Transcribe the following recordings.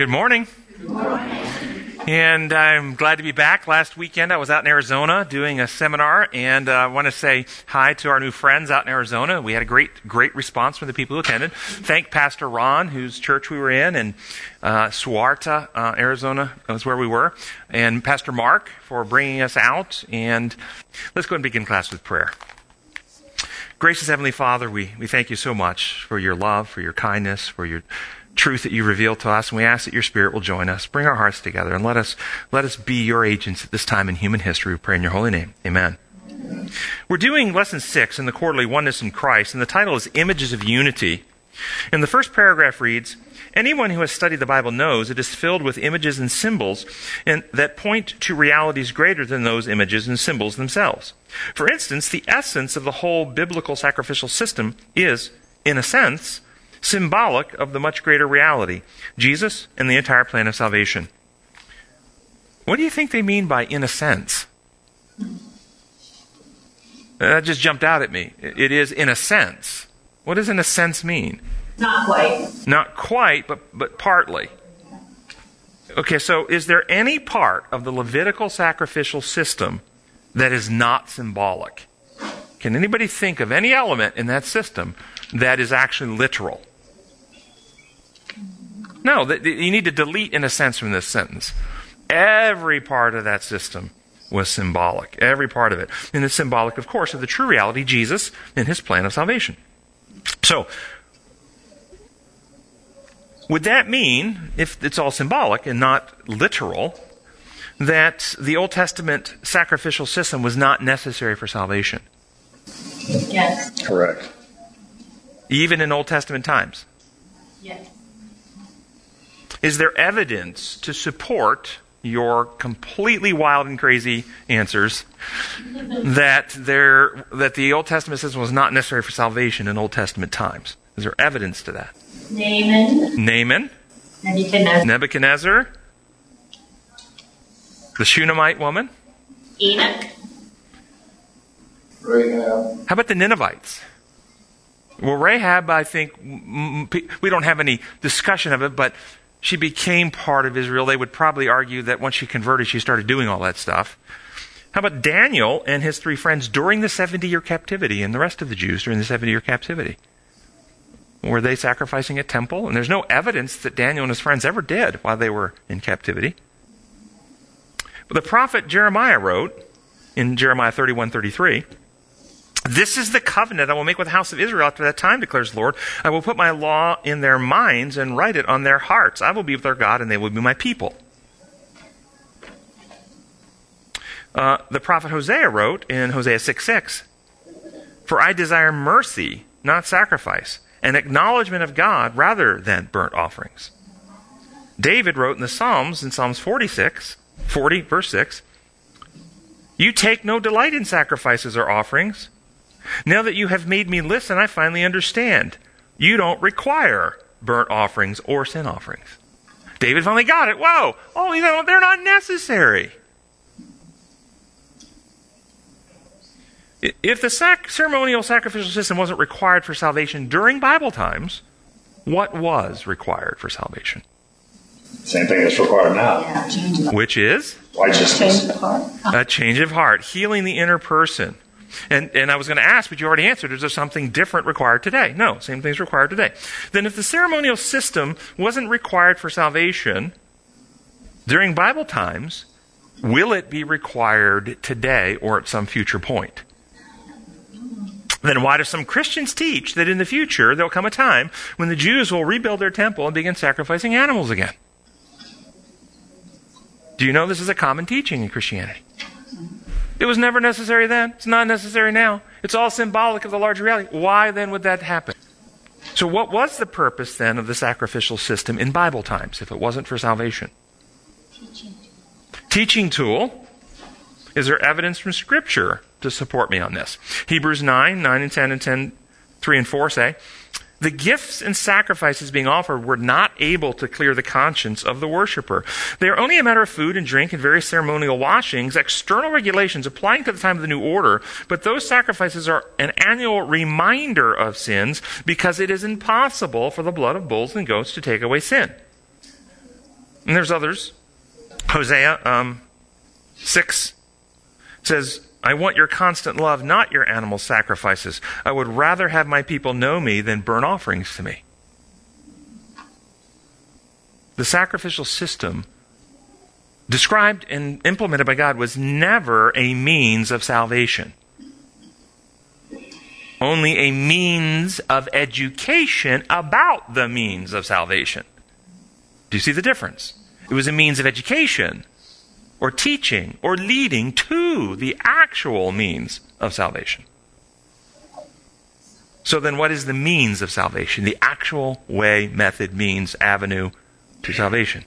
Good morning. And I'm glad to be back. Last weekend I was out in Arizona doing a seminar, and uh, I want to say hi to our new friends out in Arizona. We had a great, great response from the people who attended. Thank Pastor Ron, whose church we were in, and uh, Sahuarita, uh, Arizona was where we were, and Pastor Mark for bringing us out. And let's go and begin class with prayer. Gracious Heavenly Father, we, we thank you so much for your love, for your kindness, for your truth that you reveal to us, and we ask that your Spirit will join us. Bring our hearts together and let us, let us be your agents at this time in human history. We pray in your holy name. Amen. We're doing lesson six in the quarterly Oneness in Christ, and the title is Images of Unity. And the first paragraph reads, Anyone who has studied the Bible knows it is filled with images and symbols and that point to realities greater than those images and symbols themselves. For instance, the essence of the whole biblical sacrificial system is, in a sense, symbolic of the much greater reality Jesus and the entire plan of salvation. What do you think they mean by in a sense? That just jumped out at me. It is in a sense. What does in a sense mean? Not quite. Not quite, but, but partly. Okay, so is there any part of the Levitical sacrificial system that is not symbolic? Can anybody think of any element in that system that is actually literal? No, you need to delete in a sense from this sentence. Every part of that system was symbolic. Every part of it. And it's symbolic, of course, of the true reality, Jesus and his plan of salvation. So, would that mean, if it's all symbolic and not literal, that the Old Testament sacrificial system was not necessary for salvation? Yes. Correct. Even in Old Testament times? Yes. Is there evidence to support your completely wild and crazy answers that there that the Old Testament system was not necessary for salvation in Old Testament times? Is there evidence to that? Naaman. Naaman. Nebuchadnezzar. Nebuchadnezzar. The Shunammite woman. Enoch. Rahab. How about the Ninevites? Well, Rahab, I think we don't have any discussion of it, but she became part of Israel. They would probably argue that once she converted, she started doing all that stuff. How about Daniel and his three friends during the 70 year captivity and the rest of the Jews during the 70 year captivity? Were they sacrificing a temple? And there's no evidence that Daniel and his friends ever did while they were in captivity. But the prophet Jeremiah wrote in Jeremiah 31 33, this is the covenant I will make with the house of Israel after that time, declares the Lord. I will put my law in their minds and write it on their hearts. I will be their God, and they will be my people. Uh, the prophet Hosea wrote in Hosea 6 6, For I desire mercy, not sacrifice, and acknowledgement of God rather than burnt offerings. David wrote in the Psalms, in Psalms 46, 40, verse 6, You take no delight in sacrifices or offerings now that you have made me listen, I finally understand. You don't require burnt offerings or sin offerings. David finally got it. Whoa! Oh, they're not necessary. If the sac- ceremonial sacrificial system wasn't required for salvation during Bible times, what was required for salvation? Same thing that's required now. Yeah, Which is? Righteousness. Change of heart. A change of heart, healing the inner person. And, and I was going to ask, but you already answered, is there something different required today? No, same thing's required today. Then if the ceremonial system wasn't required for salvation during Bible times, will it be required today or at some future point? Then why do some Christians teach that in the future there'll come a time when the Jews will rebuild their temple and begin sacrificing animals again? Do you know this is a common teaching in Christianity? It was never necessary then. It's not necessary now. It's all symbolic of the larger reality. Why then would that happen? So, what was the purpose then of the sacrificial system in Bible times if it wasn't for salvation? Teaching. Teaching tool. Is there evidence from Scripture to support me on this? Hebrews 9, 9 and 10 and 10, 3 and 4 say, the gifts and sacrifices being offered were not able to clear the conscience of the worshiper. They are only a matter of food and drink and various ceremonial washings, external regulations applying to the time of the new order, but those sacrifices are an annual reminder of sins because it is impossible for the blood of bulls and goats to take away sin. And there's others. Hosea um, 6 says, I want your constant love, not your animal sacrifices. I would rather have my people know me than burn offerings to me. The sacrificial system described and implemented by God was never a means of salvation. Only a means of education about the means of salvation. Do you see the difference? It was a means of education or teaching or leading to the actual means of salvation. So then what is the means of salvation? The actual way, method, means, avenue to salvation.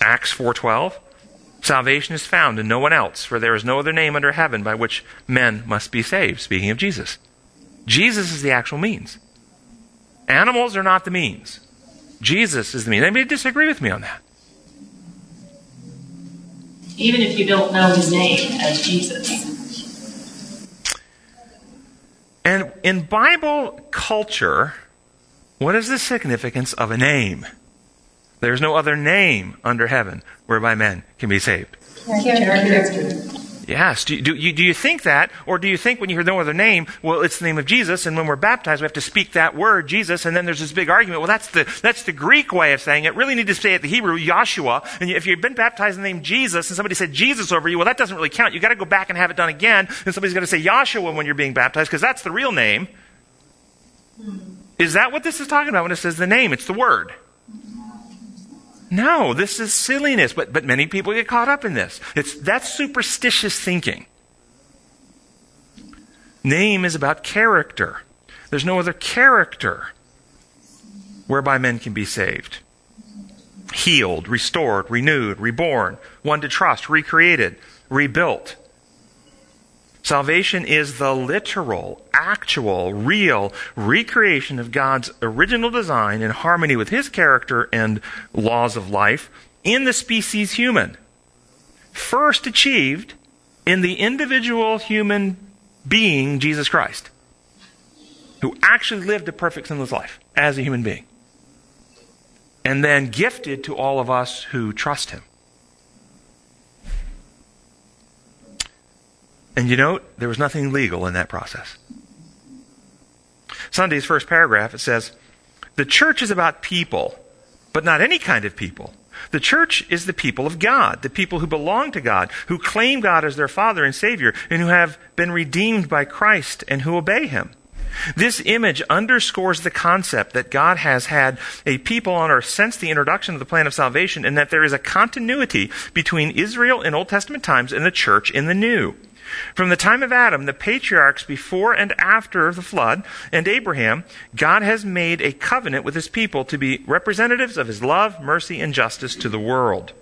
Acts 4:12 Salvation is found in no one else for there is no other name under heaven by which men must be saved speaking of Jesus. Jesus is the actual means. Animals are not the means. Jesus is the means. Anybody disagree with me on that? Even if you don't know his name as Jesus. And in Bible culture, what is the significance of a name? There's no other name under heaven whereby men can be saved. Yes. Do you, do, you, do you think that? Or do you think when you hear no other name, well, it's the name of Jesus, and when we're baptized, we have to speak that word, Jesus, and then there's this big argument. Well, that's the, that's the Greek way of saying it. Really need to say it the Hebrew, Yahshua. And if you've been baptized in the name Jesus, and somebody said Jesus over you, well, that doesn't really count. You've got to go back and have it done again, and somebody's going to say Yahshua when you're being baptized, because that's the real name. Is that what this is talking about when it says the name? It's the word. No, this is silliness, but, but many people get caught up in this. It's, that's superstitious thinking. Name is about character. There's no other character whereby men can be saved. Healed, restored, renewed, reborn, one to trust, recreated, rebuilt. Salvation is the literal, actual, real recreation of God's original design in harmony with His character and laws of life in the species human. First achieved in the individual human being, Jesus Christ, who actually lived a perfect sinless life as a human being. And then gifted to all of us who trust Him. And you know, there was nothing legal in that process. Sunday's first paragraph, it says, The church is about people, but not any kind of people. The church is the people of God, the people who belong to God, who claim God as their Father and Savior, and who have been redeemed by Christ and who obey Him. This image underscores the concept that God has had a people on earth since the introduction of the plan of salvation, and that there is a continuity between Israel in Old Testament times and the church in the New. From the time of Adam, the patriarchs before and after the flood, and Abraham, God has made a covenant with his people to be representatives of his love, mercy, and justice to the world.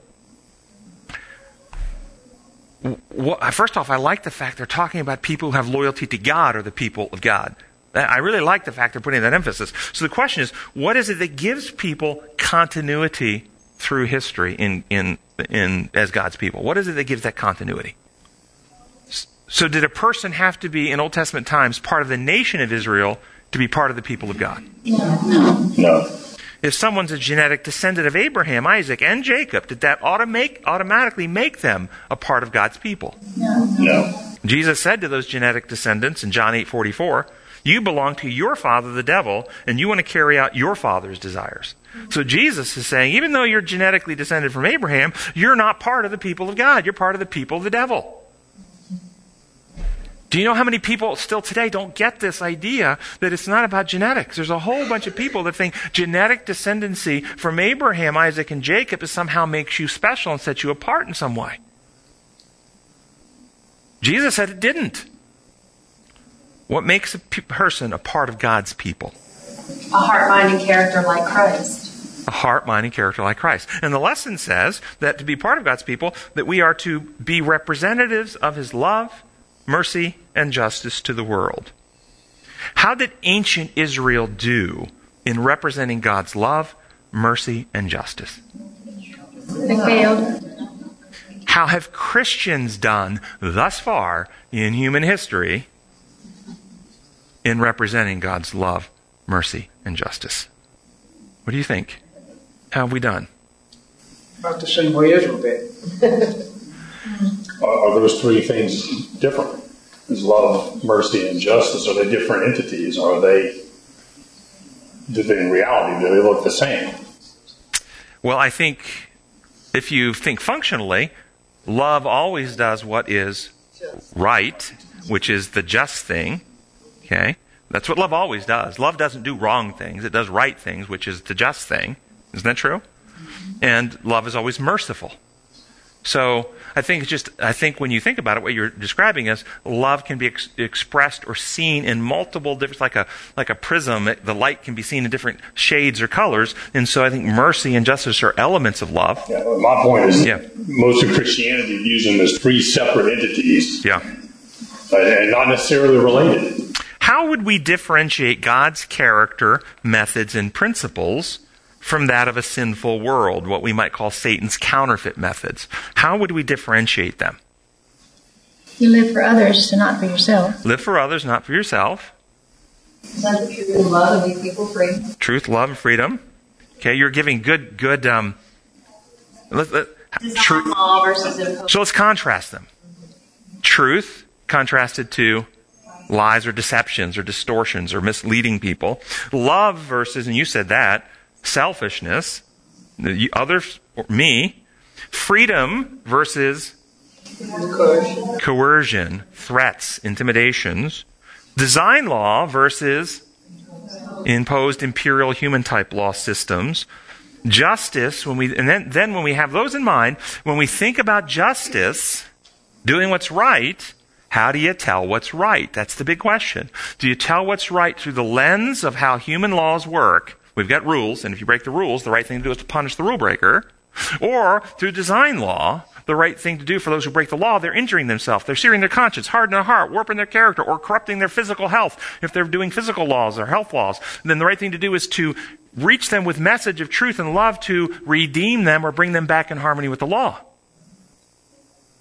First off, I like the fact they're talking about people who have loyalty to God or the people of God. I really like the fact they're putting that emphasis. So the question is, what is it that gives people continuity through history in, in, in, as God's people? What is it that gives that continuity? So, did a person have to be, in Old Testament times, part of the nation of Israel to be part of the people of God? No. No. If someone's a genetic descendant of Abraham, Isaac, and Jacob, did that automatic, automatically make them a part of God's people? No. No. Jesus said to those genetic descendants in John 8 44, You belong to your father, the devil, and you want to carry out your father's desires. So Jesus is saying, even though you're genetically descended from Abraham, you're not part of the people of God. You're part of the people of the devil. Do you know how many people still today don't get this idea that it's not about genetics? There's a whole bunch of people that think genetic descendancy from Abraham, Isaac, and Jacob is somehow makes you special and sets you apart in some way. Jesus said it didn't. What makes a person a part of God's people? A heart, mind, and character like Christ. A heart, mind, and character like Christ. And the lesson says that to be part of God's people, that we are to be representatives of His love, mercy, and justice to the world. How did ancient Israel do in representing God's love, mercy, and justice? They failed. How have Christians done thus far in human history in representing God's love, mercy, and justice? What do you think? How have we done? About the same way Israel did. Mm-hmm. Are, are those three things different? Is love, mercy, and justice, are they different entities? Are they, do they in reality, do they look the same? Well, I think if you think functionally, love always does what is right, which is the just thing. Okay? That's what love always does. Love doesn't do wrong things, it does right things, which is the just thing. Isn't that true? Mm-hmm. And love is always merciful. So I think it's just I think when you think about it, what you're describing is love can be ex- expressed or seen in multiple different, like a like a prism. It, the light can be seen in different shades or colors, and so I think mercy and justice are elements of love. Yeah, my point is, Yeah. most of Christianity views them as three separate entities, Yeah. and not necessarily related. How would we differentiate God's character, methods, and principles from that of a sinful world, what we might call Satan's counterfeit methods? How would we differentiate them? You live for others, so not for yourself. Live for others, not for yourself. The truth love and people free. Truth, love, and freedom. Okay, you're giving good, good. Um, let, let, Design tru- law versus so let's contrast them. Truth contrasted to lies or deceptions or distortions or misleading people. Love versus, and you said that, selfishness, the others, or me. Freedom versus Coercion. coercion, threats, intimidations. Design law versus imposed imperial human type law systems. Justice, when we, and then, then when we have those in mind, when we think about justice, doing what's right, how do you tell what's right? That's the big question. Do you tell what's right through the lens of how human laws work? We've got rules, and if you break the rules, the right thing to do is to punish the rule breaker. Or through design law, the right thing to do for those who break the law, they're injuring themselves. They're searing their conscience, hardening their heart, warping their character, or corrupting their physical health. If they're doing physical laws or health laws, then the right thing to do is to reach them with message of truth and love to redeem them or bring them back in harmony with the law.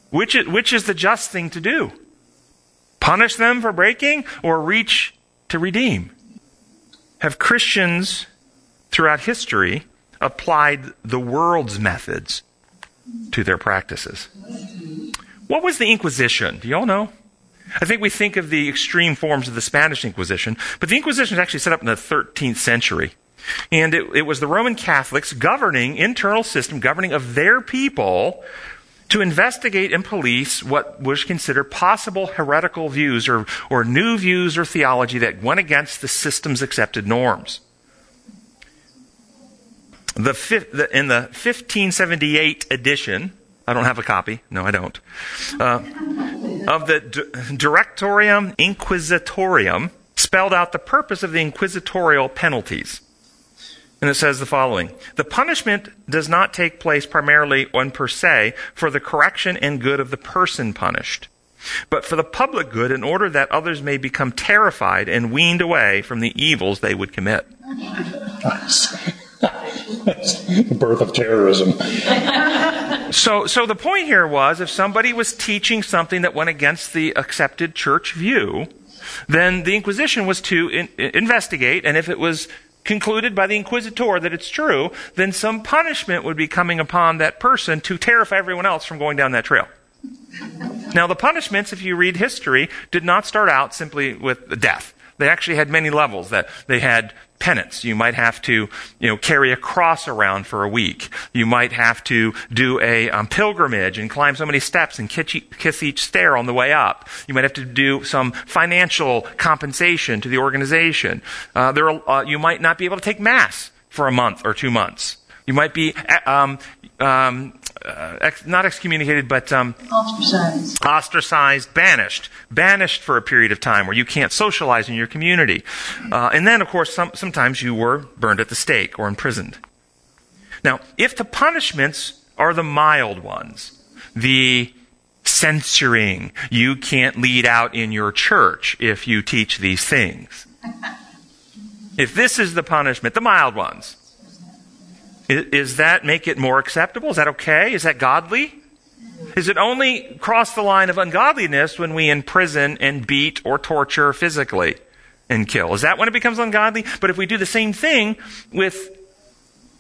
Which is, which is the just thing to do? Punish them for breaking or reach to redeem? Have Christians throughout history applied the world's methods to their practices? What was the Inquisition? Do you all know? I think we think of the extreme forms of the Spanish Inquisition, but the Inquisition was actually set up in the 13th century. And it, it was the Roman Catholics governing, internal system governing of their people to investigate and police what was considered possible heretical views or, or new views or theology that went against the system's accepted norms. The, the, in the 1578 edition, I don't have a copy. No, I don't. Uh, of the D- Directorium Inquisitorium, spelled out the purpose of the inquisitorial penalties. And it says the following The punishment does not take place primarily on per se for the correction and good of the person punished, but for the public good in order that others may become terrified and weaned away from the evils they would commit. the birth of terrorism. So, so the point here was if somebody was teaching something that went against the accepted church view, then the Inquisition was to in, investigate, and if it was concluded by the inquisitor that it's true, then some punishment would be coming upon that person to terrify everyone else from going down that trail. Now, the punishments, if you read history, did not start out simply with death. They actually had many levels. That they had penance. You might have to, you know, carry a cross around for a week. You might have to do a um, pilgrimage and climb so many steps and kiss each, stair on the way up. You might have to do some financial compensation to the organization. Uh, there, are, uh, you might not be able to take mass for a month or two months. You might be um, um, uh, ex- not excommunicated, but um, Ostracized. ostracized, banished, banished for a period of time where you can't socialize in your community. Uh, and then, of course, some, sometimes you were burned at the stake or imprisoned. Now, if the punishments are the mild ones, the censoring, you can't lead out in your church if you teach these things. If this is the punishment, the mild ones, i- is that make it more acceptable? Is that okay? Is that godly? Is it only cross the line of ungodliness when we imprison and beat or torture physically and kill? Is that when it becomes ungodly? But if we do the same thing with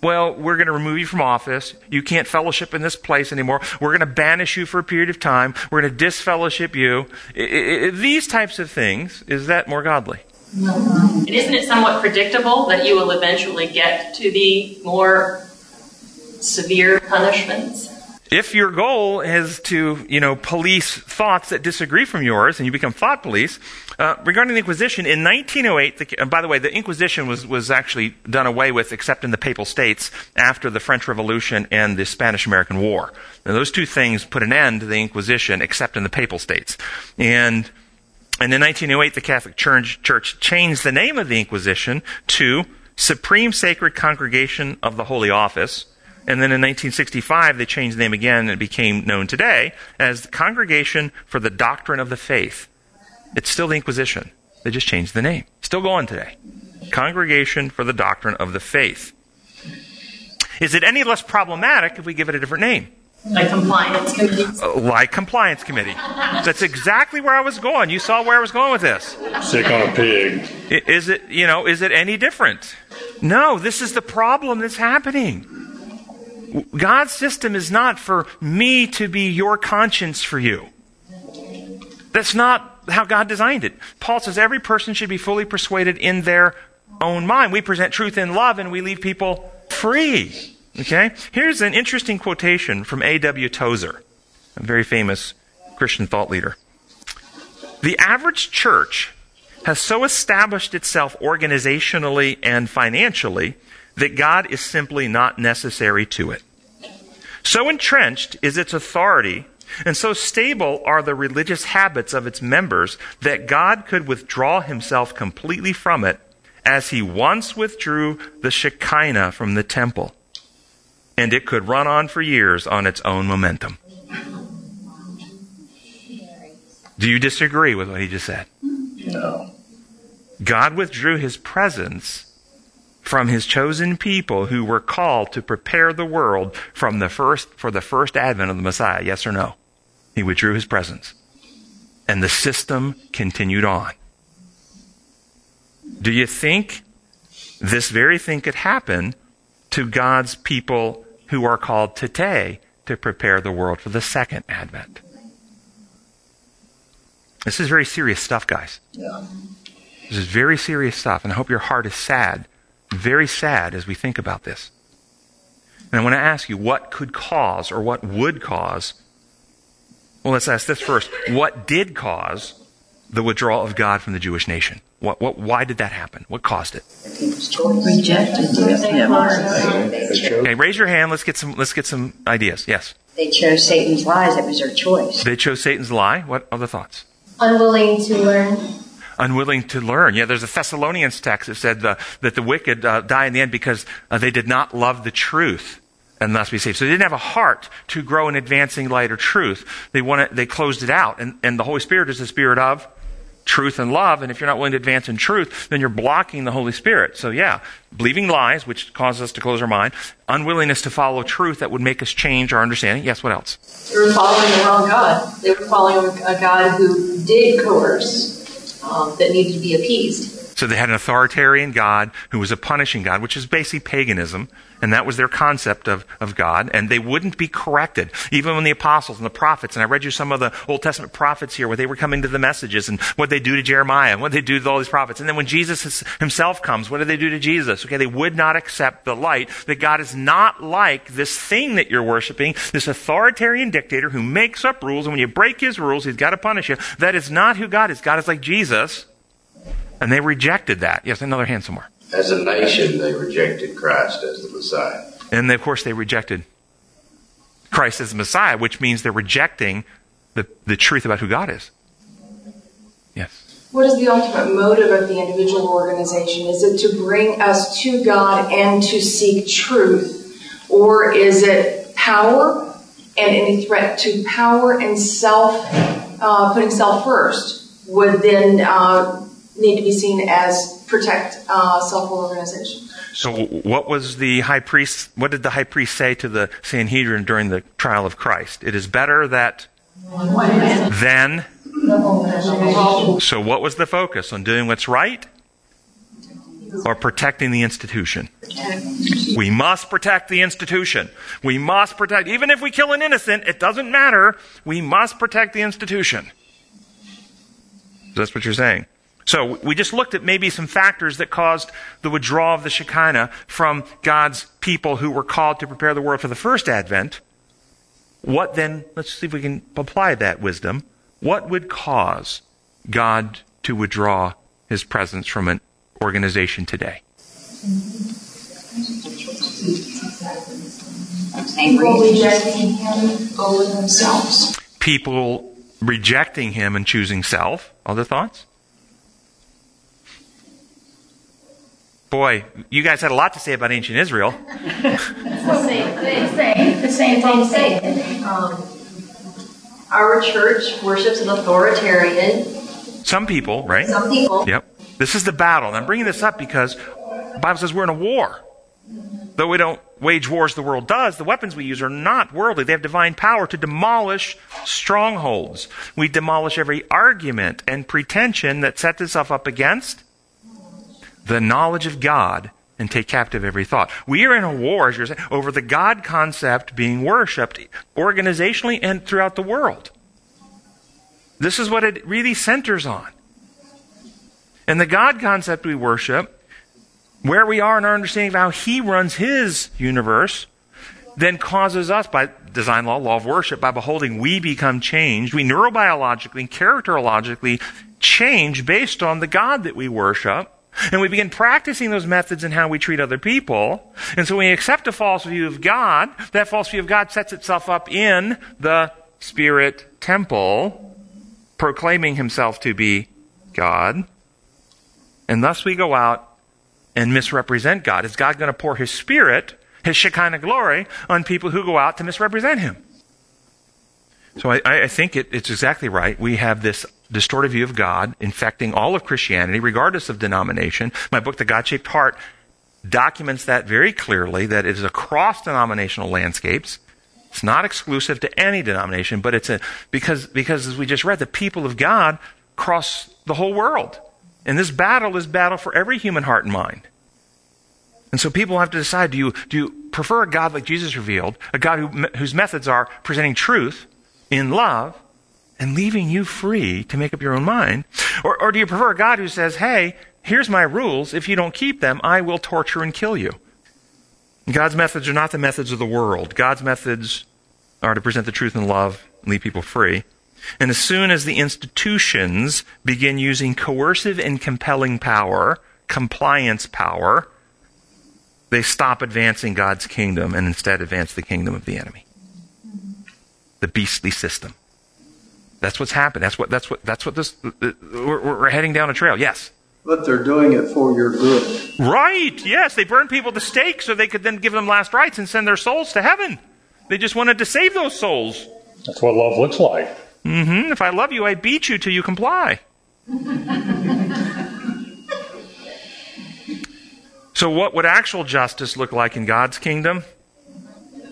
well, we're going to remove you from office. You can't fellowship in this place anymore. We're going to banish you for a period of time. We're going to disfellowship you. These types of things, is that more godly? And isn't it somewhat predictable that you will eventually get to the more severe punishments? If your goal is to, you know, police thoughts that disagree from yours, and you become thought police, uh, regarding the Inquisition, in 1908, the, by the way, the Inquisition was, was actually done away with except in the Papal States after the French Revolution and the Spanish American War. Those two things put an end to the Inquisition except in the Papal States. And, and in 1908, the Catholic Church, Church changed the name of the Inquisition to Supreme Sacred Congregation of the Holy Office and then in 1965, they changed the name again and it became known today as the Congregation for the Doctrine of the Faith. It's still the Inquisition. They just changed the name. Still going today. Congregation for the Doctrine of the Faith. Is it any less problematic if we give it a different name? Like compliance committee? Uh, like Compliance Committee. That's exactly where I was going. You saw where I was going with this. Sick on a pig. Is it, you know, is it any different? No, this is the problem that's happening. God's system is not for me to be your conscience for you. That's not how God designed it. Paul says every person should be fully persuaded in their own mind. We present truth in love and we leave people free. Okay? Here's an interesting quotation from A.W. Tozer, a very famous Christian thought leader. The average church has so established itself organizationally and financially that God is simply not necessary to it. So entrenched is its authority, and so stable are the religious habits of its members that God could withdraw himself completely from it as he once withdrew the Shekinah from the temple. And it could run on for years on its own momentum. Do you disagree with what he just said? No. God withdrew his presence from his chosen people who were called to prepare the world from the first for the first advent of the Messiah. Yes or no? He withdrew his presence. And the system continued on. Do you think this very thing could happen to God's people who are called today to prepare the world for the second advent? This is very serious stuff, guys. Yeah. This is very serious stuff, and I hope your heart is sad, very sad as we think about this. And I want to ask you, what could cause or what would cause? Well, let's ask this first. What did cause the withdrawal of God from the Jewish nation? What, what, why did that happen? What caused it? Rejected him. They chose Okay, raise your hand. Let's get some. Let's get some ideas. Yes, They chose Satan's lies. It was their choice. they chose Satan's lie. What other thoughts? unwilling to learn. unwilling to learn. Yeah, there's a Thessalonians text that said uh, that the wicked uh, die in the end because uh, they did not love the truth and thus be saved. So they didn't have a heart to grow in advancing light or truth. They wanted, they closed it out, and, and the Holy Spirit is the Spirit of truth and love. And if you're not willing to advance in truth, then you're blocking the Holy Spirit. So yeah, believing lies, which causes us to close our mind, unwillingness to follow truth that would make us change our understanding. Yes, what else? They were following the wrong God. They were following a God who did coerce, um, that needed to be appeased. So they had an authoritarian God who was a punishing God, which is basically paganism, and that was their concept of, of God, and they wouldn't be corrected. Even when the apostles and the prophets, and I read you some of the Old Testament prophets here where they were coming to the messages and what they do to Jeremiah and what they do to all these prophets. And then when Jesus himself comes, what do they do to Jesus? Okay, they would not accept the light that God is not like this thing that you're worshiping, this authoritarian dictator who makes up rules, and when you break his rules, he's got to punish you. That is not who God is. God is like Jesus. And they rejected that. Yes, another hand somewhere. As a nation, they rejected Christ as the Messiah. And of course, they rejected Christ as the Messiah, which means they're rejecting the, the truth about who God is. Yes. What is the ultimate motive of the individual organization? Is it to bring us to God and to seek truth? Or is it power and any threat to power and self, uh, putting self first would then uh, need to be seen as protect uh, self organization? So, what was the high priest? What did the high priest say to the Sanhedrin during the trial of Christ? It is better that than. So, what was the focus on doing what's right or protecting the institution? We must protect the institution. We must protect, even if we kill an innocent, it doesn't matter. We must protect the institution. That's what you're saying. So we just looked at maybe some factors that caused the withdrawal of the Shekinah from God's people who were called to prepare the world for the first advent. What then, let's see if we can apply that wisdom. What would cause God to withdraw his presence from an organization today? People rejecting him over themselves. People rejecting him and choosing self. Other thoughts? Boy, you guys had a lot to say about ancient Israel. It's the same thing. The same thing. Um, our church worships an authoritarian. Some people, right? Some people. Yep. This is the battle. And I'm bringing this up because the Bible says we're in a war. Though we don't wage wars the world does, the weapons we use are not worldly. They have divine power to demolish strongholds. We demolish every argument and pretension that sets itself up against the knowledge of God and take captive every thought. We are in a war, as you're saying, over the God concept being worshipped organizationally and throughout the world. This is what it really centers on. And the God concept we worship, where we are in our understanding of how He runs His universe, then causes us, by design law, law of worship, by beholding, we become changed. We neurobiologically and characterologically change based on the God that we worship. And we begin practicing those methods in how we treat other people. And so when we accept a false view of God, that false view of God sets itself up in the spirit temple, proclaiming himself to be God. And thus we go out and misrepresent God. Is God going to pour his spirit, his Shekinah glory, on people who go out to misrepresent him? So I, I think it, it's exactly right. We have this distorted view of God infecting all of Christianity, regardless of denomination. My book, The God Shaped Heart, documents that very clearly that it is across denominational landscapes. It's not exclusive to any denomination, but it's a, because, because as we just read, the people of God cross the whole world. And this battle is battle for every human heart and mind. And so people have to decide, do you, do you prefer a God like Jesus revealed, a God who, whose methods are presenting truth in love, and leaving you free to make up your own mind? Or, or do you prefer a God who says, hey, here's my rules. If you don't keep them, I will torture and kill you? God's methods are not the methods of the world. God's methods are to present the truth in love and leave people free. And as soon as the institutions begin using coercive and compelling power, compliance power, they stop advancing God's kingdom and instead advance the kingdom of the enemy. The beastly system. That's what's happened. That's what. That's what. That's what this. We're, we're heading down a trail. Yes. But they're doing it for your good. Right. Yes. They burned people to stake so they could then give them last rites and send their souls to heaven. They just wanted to save those souls. That's what love looks like. Mm-hmm. If I love you, I beat you till you comply. so, what would actual justice look like in God's kingdom?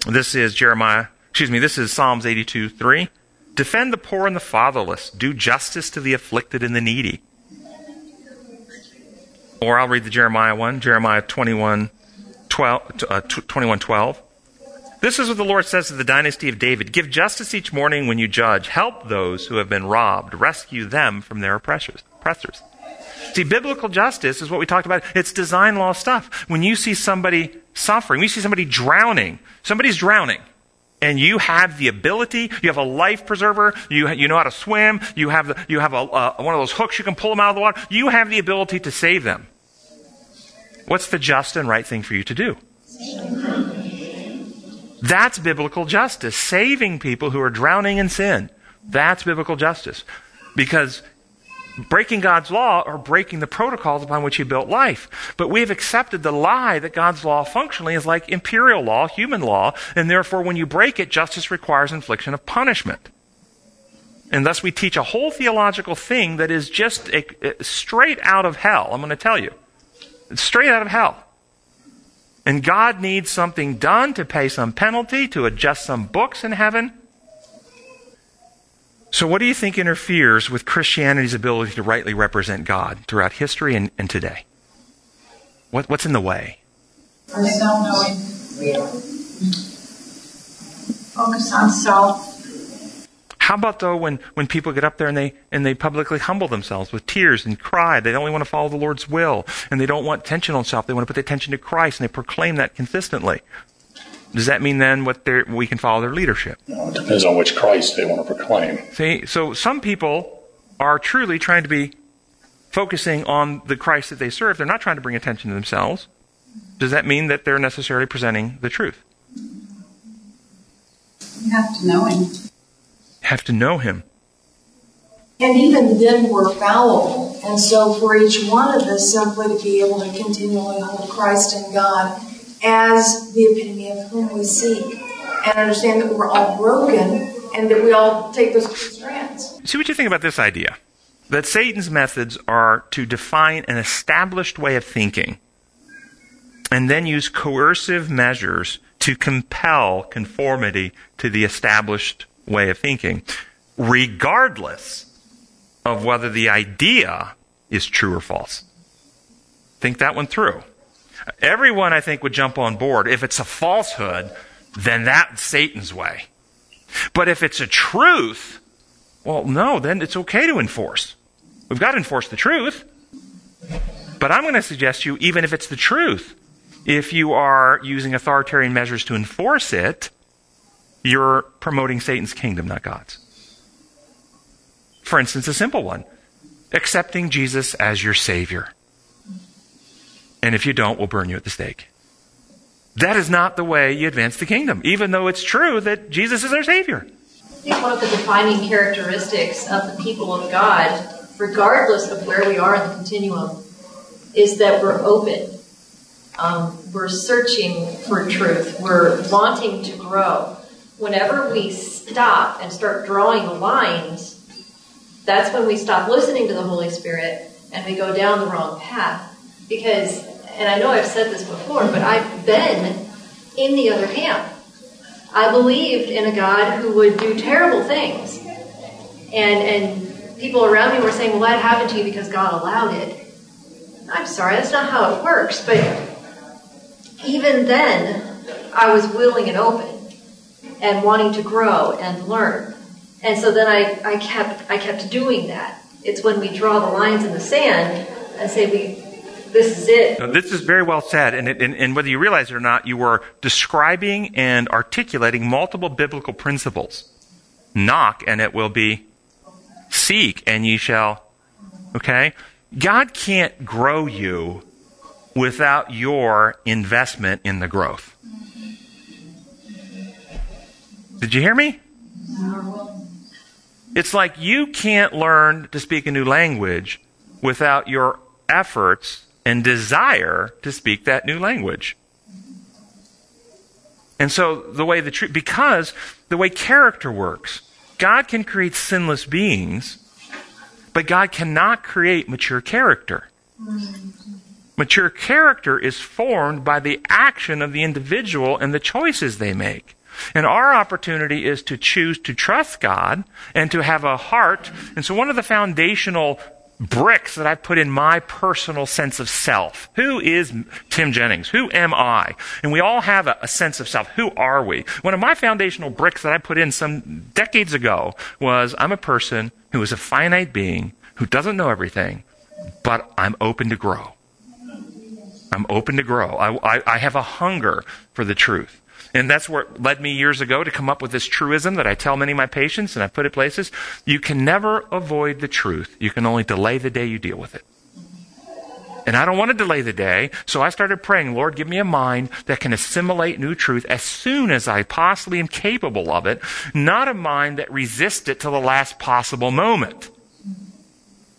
This is Jeremiah. Excuse me. This is Psalms 82 3. Defend the poor and the fatherless. Do justice to the afflicted and the needy. Or I'll read the Jeremiah one, Jeremiah 21 12, uh, 21 12. This is what the Lord says to the dynasty of David Give justice each morning when you judge. Help those who have been robbed. Rescue them from their oppressors. oppressors. See, biblical justice is what we talked about. It's design law stuff. When you see somebody suffering, you see somebody drowning, somebody's drowning and you have the ability, you have a life preserver, you, you know how to swim, you have, the, you have a, uh, one of those hooks you can pull them out of the water, you have the ability to save them. What's the just and right thing for you to do? That's biblical justice. Saving people who are drowning in sin. That's biblical justice. Because breaking God's law or breaking the protocols upon which He built life. But we have accepted the lie that God's law functionally is like imperial law, human law, and therefore when you break it, justice requires infliction of punishment. And thus we teach a whole theological thing that is just a, a, straight out of hell. I'm going to tell you. It's straight out of hell. And God needs something done to pay some penalty, to adjust some books in heaven. So, what do you think interferes with Christianity's ability to rightly represent God throughout history and, and today? What, what's in the way? Or self-knowing. Focus on self. How about though when, when people get up there and they and they publicly humble themselves with tears and cry? They only want to follow the Lord's will and they don't want attention on self. They want to put the attention to Christ and they proclaim that consistently. Does that mean then what we can follow their leadership? No, it depends on which Christ they want to proclaim. See, so some people are truly trying to be focusing on the Christ that they serve. They're not trying to bring attention to themselves. Does that mean that they're necessarily presenting the truth? You have to know Him. Have to know Him. And even then, we're fallible. And so, for each one of us, simply to be able to continually hold Christ and God as the epitome of whom we seek and understand that we're all broken and that we all take those strands. See what you think about this idea that Satan's methods are to define an established way of thinking and then use coercive measures to compel conformity to the established way of thinking, regardless of whether the idea is true or false. Think that one through. Everyone, I think, would jump on board. If it's a falsehood, then that's Satan's way. But if it's a truth, well, no, then it's okay to enforce. We've got to enforce the truth. But I'm going to suggest you, even if it's the truth, if you are using authoritarian measures to enforce it, you're promoting Satan's kingdom, not God's. For instance, a simple one accepting Jesus as your Savior. And if you don't, we'll burn you at the stake. That is not the way you advance the kingdom, even though it's true that Jesus is our Savior. I think one of the defining characteristics of the people of God, regardless of where we are in the continuum, is that we're open. Um, we're searching for truth. We're wanting to grow. Whenever we stop and start drawing lines, that's when we stop listening to the Holy Spirit and we go down the wrong path. Because and I know I've said this before, but I've been in the other camp. I believed in a God who would do terrible things. And, and people around me were saying, well, that happened to you because God allowed it. I'm sorry, that's not how it works. But even then, I was willing and open and wanting to grow and learn. And so then I, I kept I kept doing that. It's when we draw the lines in the sand and say we this is it. Now, this is very well said, and, it, and, and whether you realize it or not, you were describing and articulating multiple biblical principles. Knock, and it will be seek, and ye shall. Okay? God can't grow you without your investment in the growth. Did you hear me? It's like you can't learn to speak a new language without your efforts and desire to speak that new language. And so the way the truth, because the way character works, God can create sinless beings, but God cannot create mature character. Mature character is formed by the action of the individual and the choices they make. And our opportunity is to choose to trust God and to have a heart. And so one of the foundational bricks that I put in my personal sense of self. Who is Tim Jennings? Who am I? And we all have a, a, sense of self. Who are we? One of my foundational bricks that I put in some decades ago was I'm a person who is a finite being who doesn't know everything, but I'm open to grow. I'm open to grow. I, I, I have a hunger for the truth. And that's what led me years ago to come up with this truism that I tell many of my patients and I put it places. You can never avoid the truth. You can only delay the day you deal with it. And I don't want to delay the day, so I started praying, Lord, give me a mind that can assimilate new truth as soon as I possibly am capable of it, not a mind that resists it till the last possible moment.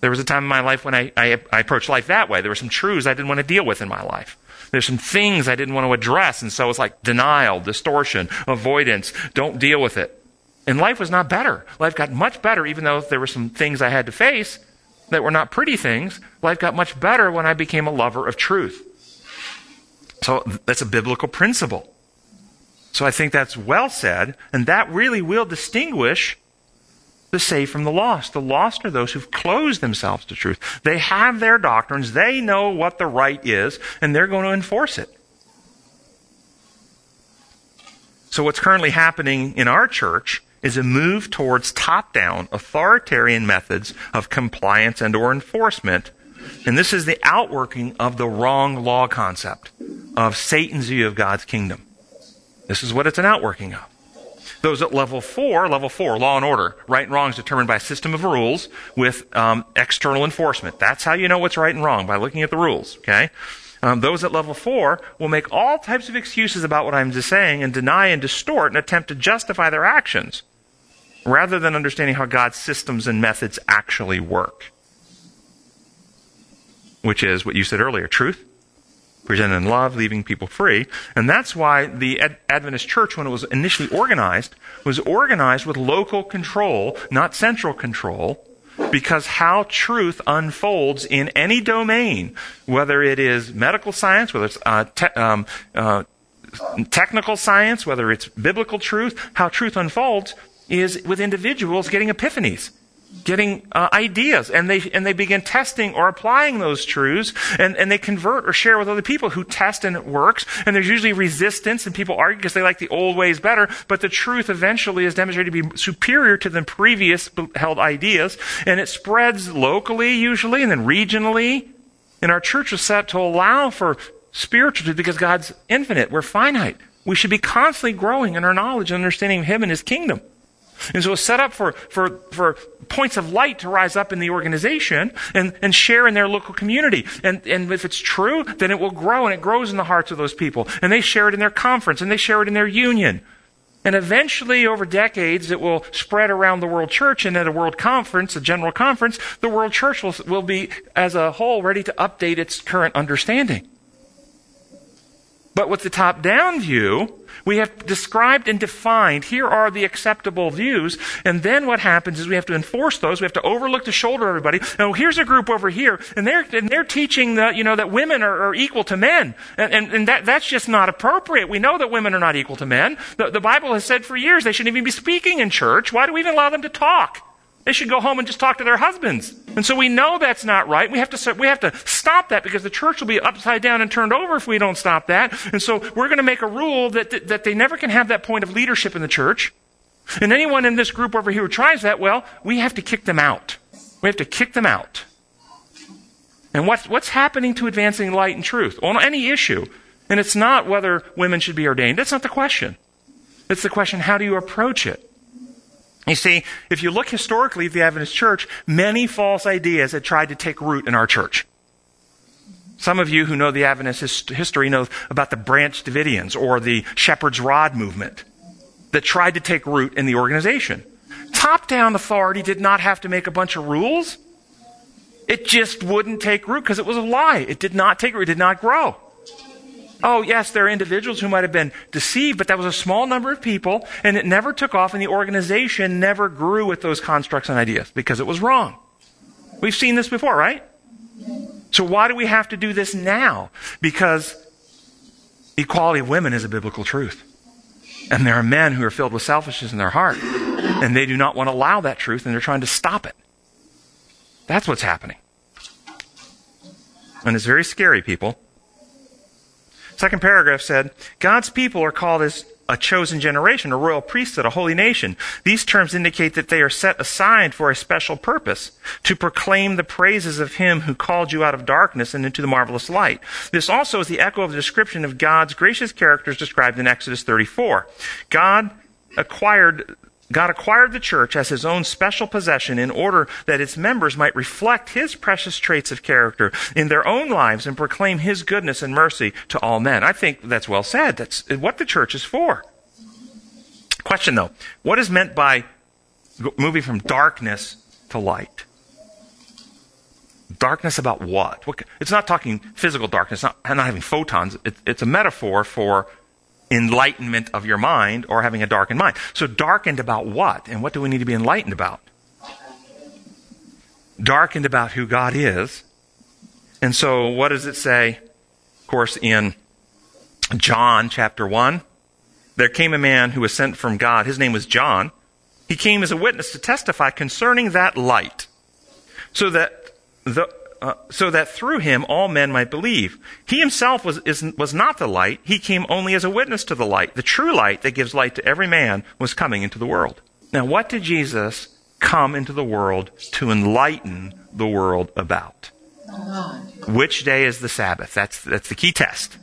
There was a time in my life when I, I, I approached life that way. There were some truths I didn't want to deal with in my life. There's some things I didn't want to address. And so it's like denial, distortion, avoidance. Don't deal with it. And life was not better. Life got much better, even though there were some things I had to face that were not pretty things. Life got much better when I became a lover of truth. So that's a biblical principle. So I think that's well said, and that really will distinguish the saved from the lost. The lost are those who've closed themselves to truth. They have their doctrines, they know what the right is, and they're going to enforce it. So, what's currently happening in our church is a move towards top-down authoritarian methods of compliance and or enforcement and this is the outworking of the wrong law concept of Satan's view of God's kingdom. This is what it's an outworking of. Those at level four, level four, law and order, right and wrong is determined by a system of rules with um, external enforcement. That's how you know what's right and wrong by looking at the rules. Okay. Um, those at level four will make all types of excuses about what I'm just saying and deny and distort and attempt to justify their actions rather than understanding how God's systems and methods actually work which is what you said earlier truth, presented in love, leaving people free. And that's why the Ad- Adventist church, when it was initially organized, was organized with local control, not central control, because how truth unfolds in any domain, whether it is medical science, whether it's uh, te- um, uh, technical science, whether it's biblical truth, how truth unfolds is with individuals getting epiphanies getting uh, ideas and they and they begin testing or applying those truths and, and they convert or share with other people who test and it works and there's usually resistance and people argue because they like the old ways better but the truth eventually is demonstrated to be superior to the previous held ideas and it spreads locally usually and then regionally and our church is set to allow for spiritual truth because God's infinite we're finite. We should be constantly growing in our knowledge and understanding of him and his kingdom and so it's set up for, for, for points of light to rise up in the organization and, and share in their local community. And, and if it's true, then it will grow and it grows in the hearts of those people. And they share it in their conference and they share it in their union. And eventually, over decades, it will spread around the world church. And at a world conference, a general conference, the world church will, will be, as a whole, ready to update its current understanding. But with the top down view, we have described and defined here are the acceptable views. And then what happens is we have to enforce those. We have to overlook the shoulder of everybody. Now, here's a group over here, and they're, and they're teaching that, you know, that women are, are equal to men. And, and, and, that, that's just not appropriate. We know that women are not equal to men. The, the Bible has said for years they shouldn't even be speaking in church. Why do we even allow them to talk? They should go home and just talk to their husbands. And so we know that's not right. We have to, we have to stop that because the church will be upside down and turned over if we don't stop that. And so we're going to make a rule that, that, that they never can have that point of leadership in the church. And anyone in this group over here who tries that, well, we have to kick them out. We have to kick them out. And what's, what's happening to advancing light and truth on any issue? And it's not whether women should be ordained. That's not the question. It's the question, how do you approach it? You see, if you look historically at the Adventist church, many false ideas had tried to take root in our church. Some of you who know the Adventist history know about the Branch Davidians or the Shepherd's Rod movement that tried to take root in the organization. Top down authority did not have to make a bunch of rules. It just wouldn't take root because it was a lie. It did not take root. It did not grow. Oh, yes, there are individuals who might have been deceived, but that was a small number of people, and it never took off, and the organization never grew with those constructs and ideas because it was wrong. We've seen this before, right? So why do we have to do this now? Because equality of women is a biblical truth. And there are men who are filled with selfishness in their heart, and they do not want to allow that truth, and they're trying to stop it. That's what's happening. And it's very scary, people. Second paragraph said, God's people are called as a chosen generation, a royal priesthood, a holy nation. These terms indicate that they are set aside for a special purpose, to proclaim the praises of him who called you out of darkness and into the marvelous light. This also is the echo of the description of God's gracious characters described in Exodus 34. God acquired God acquired the church as his own special possession in order that its members might reflect his precious traits of character in their own lives and proclaim his goodness and mercy to all men. I think that's well said. That's what the church is for. Question though, what is meant by moving from darkness to light? Darkness about what? It's not talking physical darkness, not, not having photons. It, it's a metaphor for enlightenment of your mind or having a darkened mind. So, darkened about what? And what do we need to be enlightened about? Darkened about who God is. And so, what does it say? Of course, in John chapter 1, there came a man who was sent from God. His name was John. He came as a witness to testify concerning that light, so that the uh, so that through him all men might believe. He himself was, is, was not the light. He came only as a witness to the light. The true light that gives light to every man was coming into the world. Now, what did Jesus come into the world to enlighten the world about? Which day is the Sabbath? That's, that's the key test.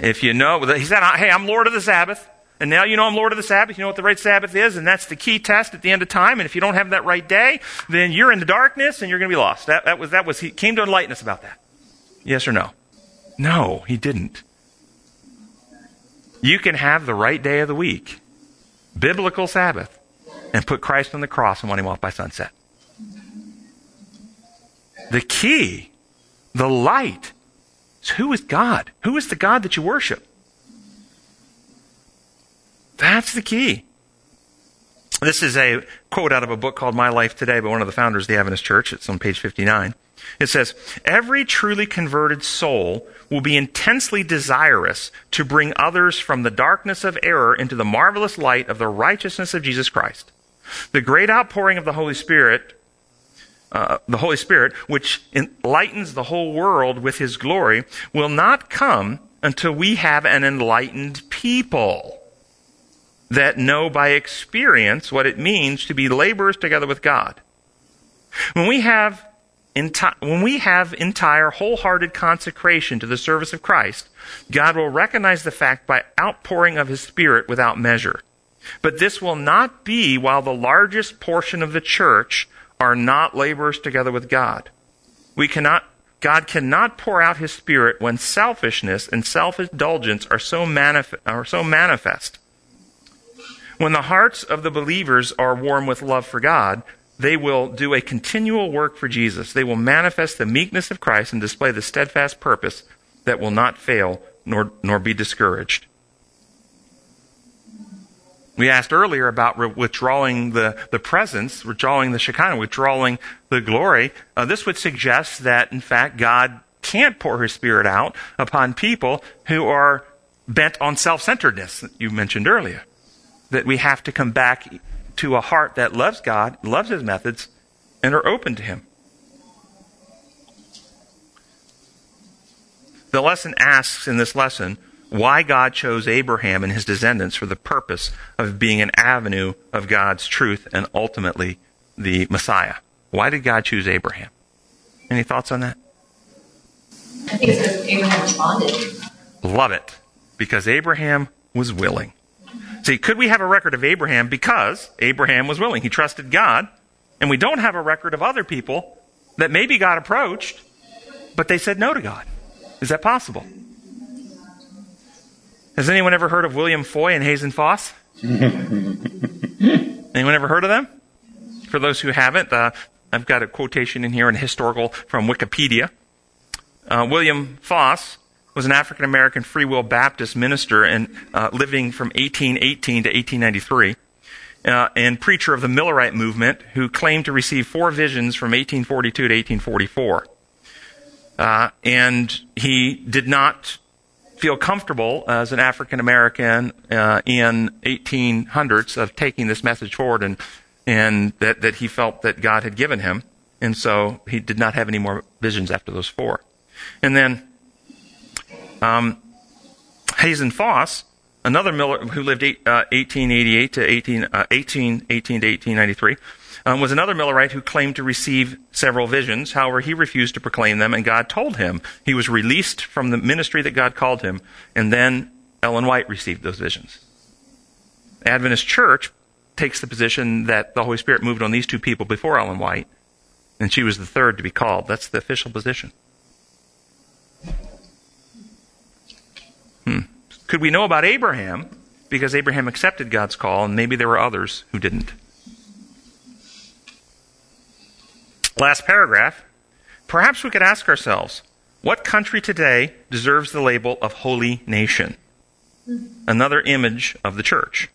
If you know, he said, Hey, I'm Lord of the Sabbath. And now you know I'm Lord of the Sabbath. You know what the right Sabbath is, and that's the key test at the end of time. And if you don't have that right day, then you're in the darkness and you're going to be lost. That, that was that was he came to enlighten us about that. Yes or no? No, he didn't. You can have the right day of the week, biblical Sabbath, and put Christ on the cross and want him off by sunset. The key, the light, is who is God? Who is the God that you worship? That's the key. This is a quote out of a book called My Life Today by one of the founders of the Adventist Church. It's on page 59. It says, Every truly converted soul will be intensely desirous to bring others from the darkness of error into the marvelous light of the righteousness of Jesus Christ. The great outpouring of the Holy Spirit, uh, the Holy Spirit, which enlightens the whole world with His glory, will not come until we have an enlightened people that know by experience what it means to be laborers together with God. When we have enti- when we have entire wholehearted consecration to the service of Christ, God will recognize the fact by outpouring of his spirit without measure. But this will not be while the largest portion of the church are not laborers together with God. We cannot God cannot pour out his spirit when selfishness and self-indulgence are so, manif- are so manifest when the hearts of the believers are warm with love for God, they will do a continual work for Jesus. They will manifest the meekness of Christ and display the steadfast purpose that will not fail nor, nor be discouraged. We asked earlier about re- withdrawing the, the presence, withdrawing the Shekinah, withdrawing the glory. Uh, this would suggest that, in fact, God can't pour his Spirit out upon people who are bent on self centeredness, that you mentioned earlier that we have to come back to a heart that loves God, loves His methods, and are open to Him. The lesson asks in this lesson why God chose Abraham and his descendants for the purpose of being an avenue of God's truth and ultimately the Messiah. Why did God choose Abraham? Any thoughts on that? I think it's because Abraham responded. Love it. Because Abraham was willing. See, could we have a record of Abraham because Abraham was willing? He trusted God. And we don't have a record of other people that maybe God approached, but they said no to God. Is that possible? Has anyone ever heard of William Foy and Hazen Foss? anyone ever heard of them? For those who haven't, uh, I've got a quotation in here in historical from Wikipedia. Uh, William Foss was an African American Free Will Baptist minister and uh, living from 1818 to 1893. Uh, and preacher of the Millerite movement, who claimed to receive four visions from 1842 to 1844. Uh, and he did not feel comfortable as an African American uh, in 1800s of taking this message forward, and and that that he felt that God had given him, and so he did not have any more visions after those four. And then um, Hazen Foss, another Miller who lived eight, uh, 1888 to 18, uh, 18, 18 to 1893, um, was another Millerite who claimed to receive several visions. However, he refused to proclaim them, and God told him he was released from the ministry that God called him, and then Ellen White received those visions. Adventist Church takes the position that the Holy Spirit moved on these two people before Ellen White, and she was the third to be called. That's the official position. Could we know about Abraham because Abraham accepted God's call and maybe there were others who didn't? Last paragraph. Perhaps we could ask ourselves what country today deserves the label of holy nation? Another image of the church.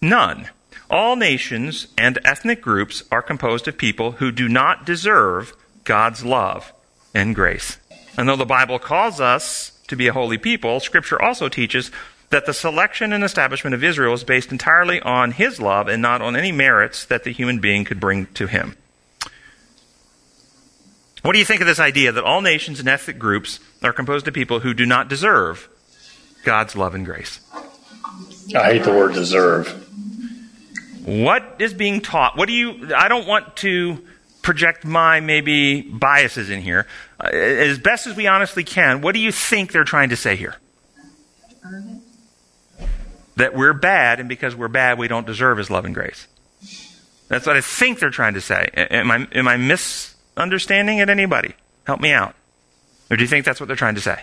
None. All nations and ethnic groups are composed of people who do not deserve God's love and grace. And though the Bible calls us to be a holy people, Scripture also teaches that the selection and establishment of Israel is based entirely on his love and not on any merits that the human being could bring to him. What do you think of this idea that all nations and ethnic groups are composed of people who do not deserve God's love and grace? I hate the word deserve. What is being taught? What do you, I don't want to project my maybe biases in here. Uh, as best as we honestly can, what do you think they're trying to say here? That we're bad, and because we're bad, we don't deserve His love and grace. That's what I think they're trying to say. Am I, am I misunderstanding it, anybody? Help me out. Or do you think that's what they're trying to say?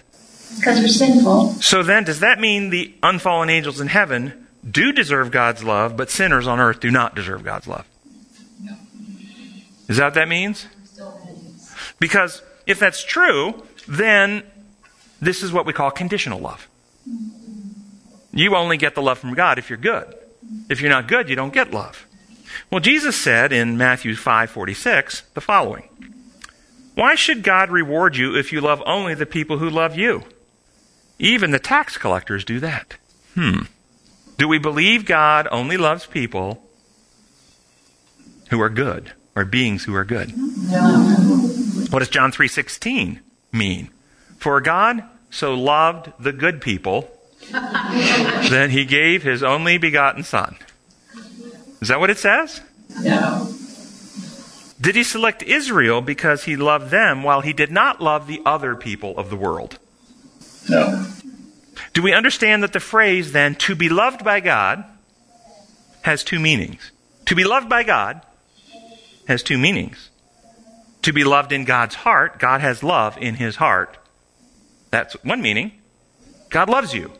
Because we're sinful. So then, does that mean the unfallen angels in heaven do deserve God's love, but sinners on earth do not deserve God's love? Is that what that means? Because if that's true, then this is what we call conditional love. You only get the love from God if you're good. If you're not good, you don't get love. Well, Jesus said in Matthew 5:46 the following: Why should God reward you if you love only the people who love you? Even the tax collectors do that. Hmm. Do we believe God only loves people who are good, or beings who are good? No. What does John 3:16 mean? For God so loved the good people that he gave his only begotten son. Is that what it says? No. Did he select Israel because he loved them while he did not love the other people of the world? No. Do we understand that the phrase then, to be loved by God, has two meanings? To be loved by God has two meanings. To be loved in God's heart, God has love in his heart. That's one meaning. God loves you.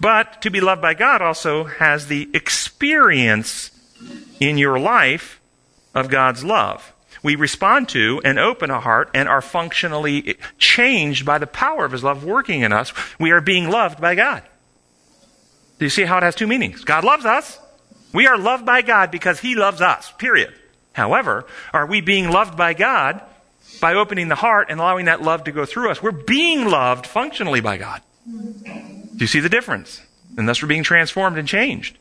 But to be loved by God also has the experience in your life of God's love. We respond to and open a heart and are functionally changed by the power of His love working in us. We are being loved by God. Do you see how it has two meanings? God loves us. We are loved by God because He loves us, period. However, are we being loved by God by opening the heart and allowing that love to go through us? We're being loved functionally by God. Do you see the difference? And thus we're being transformed and changed.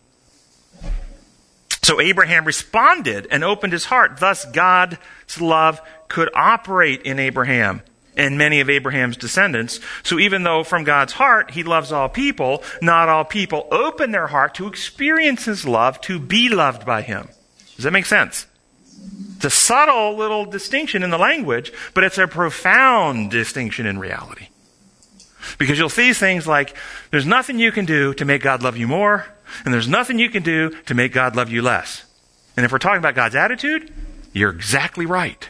So Abraham responded and opened his heart. Thus God's love could operate in Abraham and many of Abraham's descendants. So even though from God's heart he loves all people, not all people open their heart to experience his love, to be loved by him. Does that make sense? It's a subtle little distinction in the language, but it's a profound distinction in reality. Because you'll see things like, there's nothing you can do to make God love you more, and there's nothing you can do to make God love you less. And if we're talking about God's attitude, you're exactly right.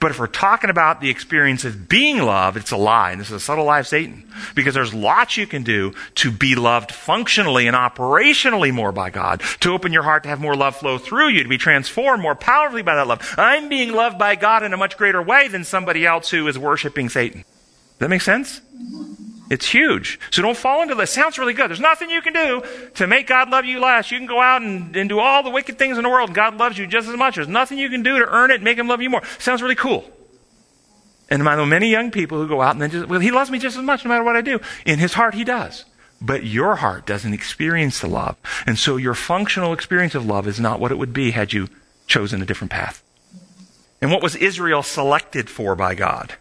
But if we're talking about the experience of being loved, it's a lie. And this is a subtle lie of Satan. Because there's lots you can do to be loved functionally and operationally more by God, to open your heart to have more love flow through you, to be transformed more powerfully by that love. I'm being loved by God in a much greater way than somebody else who is worshiping Satan. Does that make sense? It's huge. So don't fall into this. Sounds really good. There's nothing you can do to make God love you less. You can go out and, and do all the wicked things in the world, and God loves you just as much. There's nothing you can do to earn it make Him love you more. Sounds really cool. And I know many young people who go out and then just, well, He loves me just as much no matter what I do. In His heart, He does. But your heart doesn't experience the love. And so your functional experience of love is not what it would be had you chosen a different path. And what was Israel selected for by God?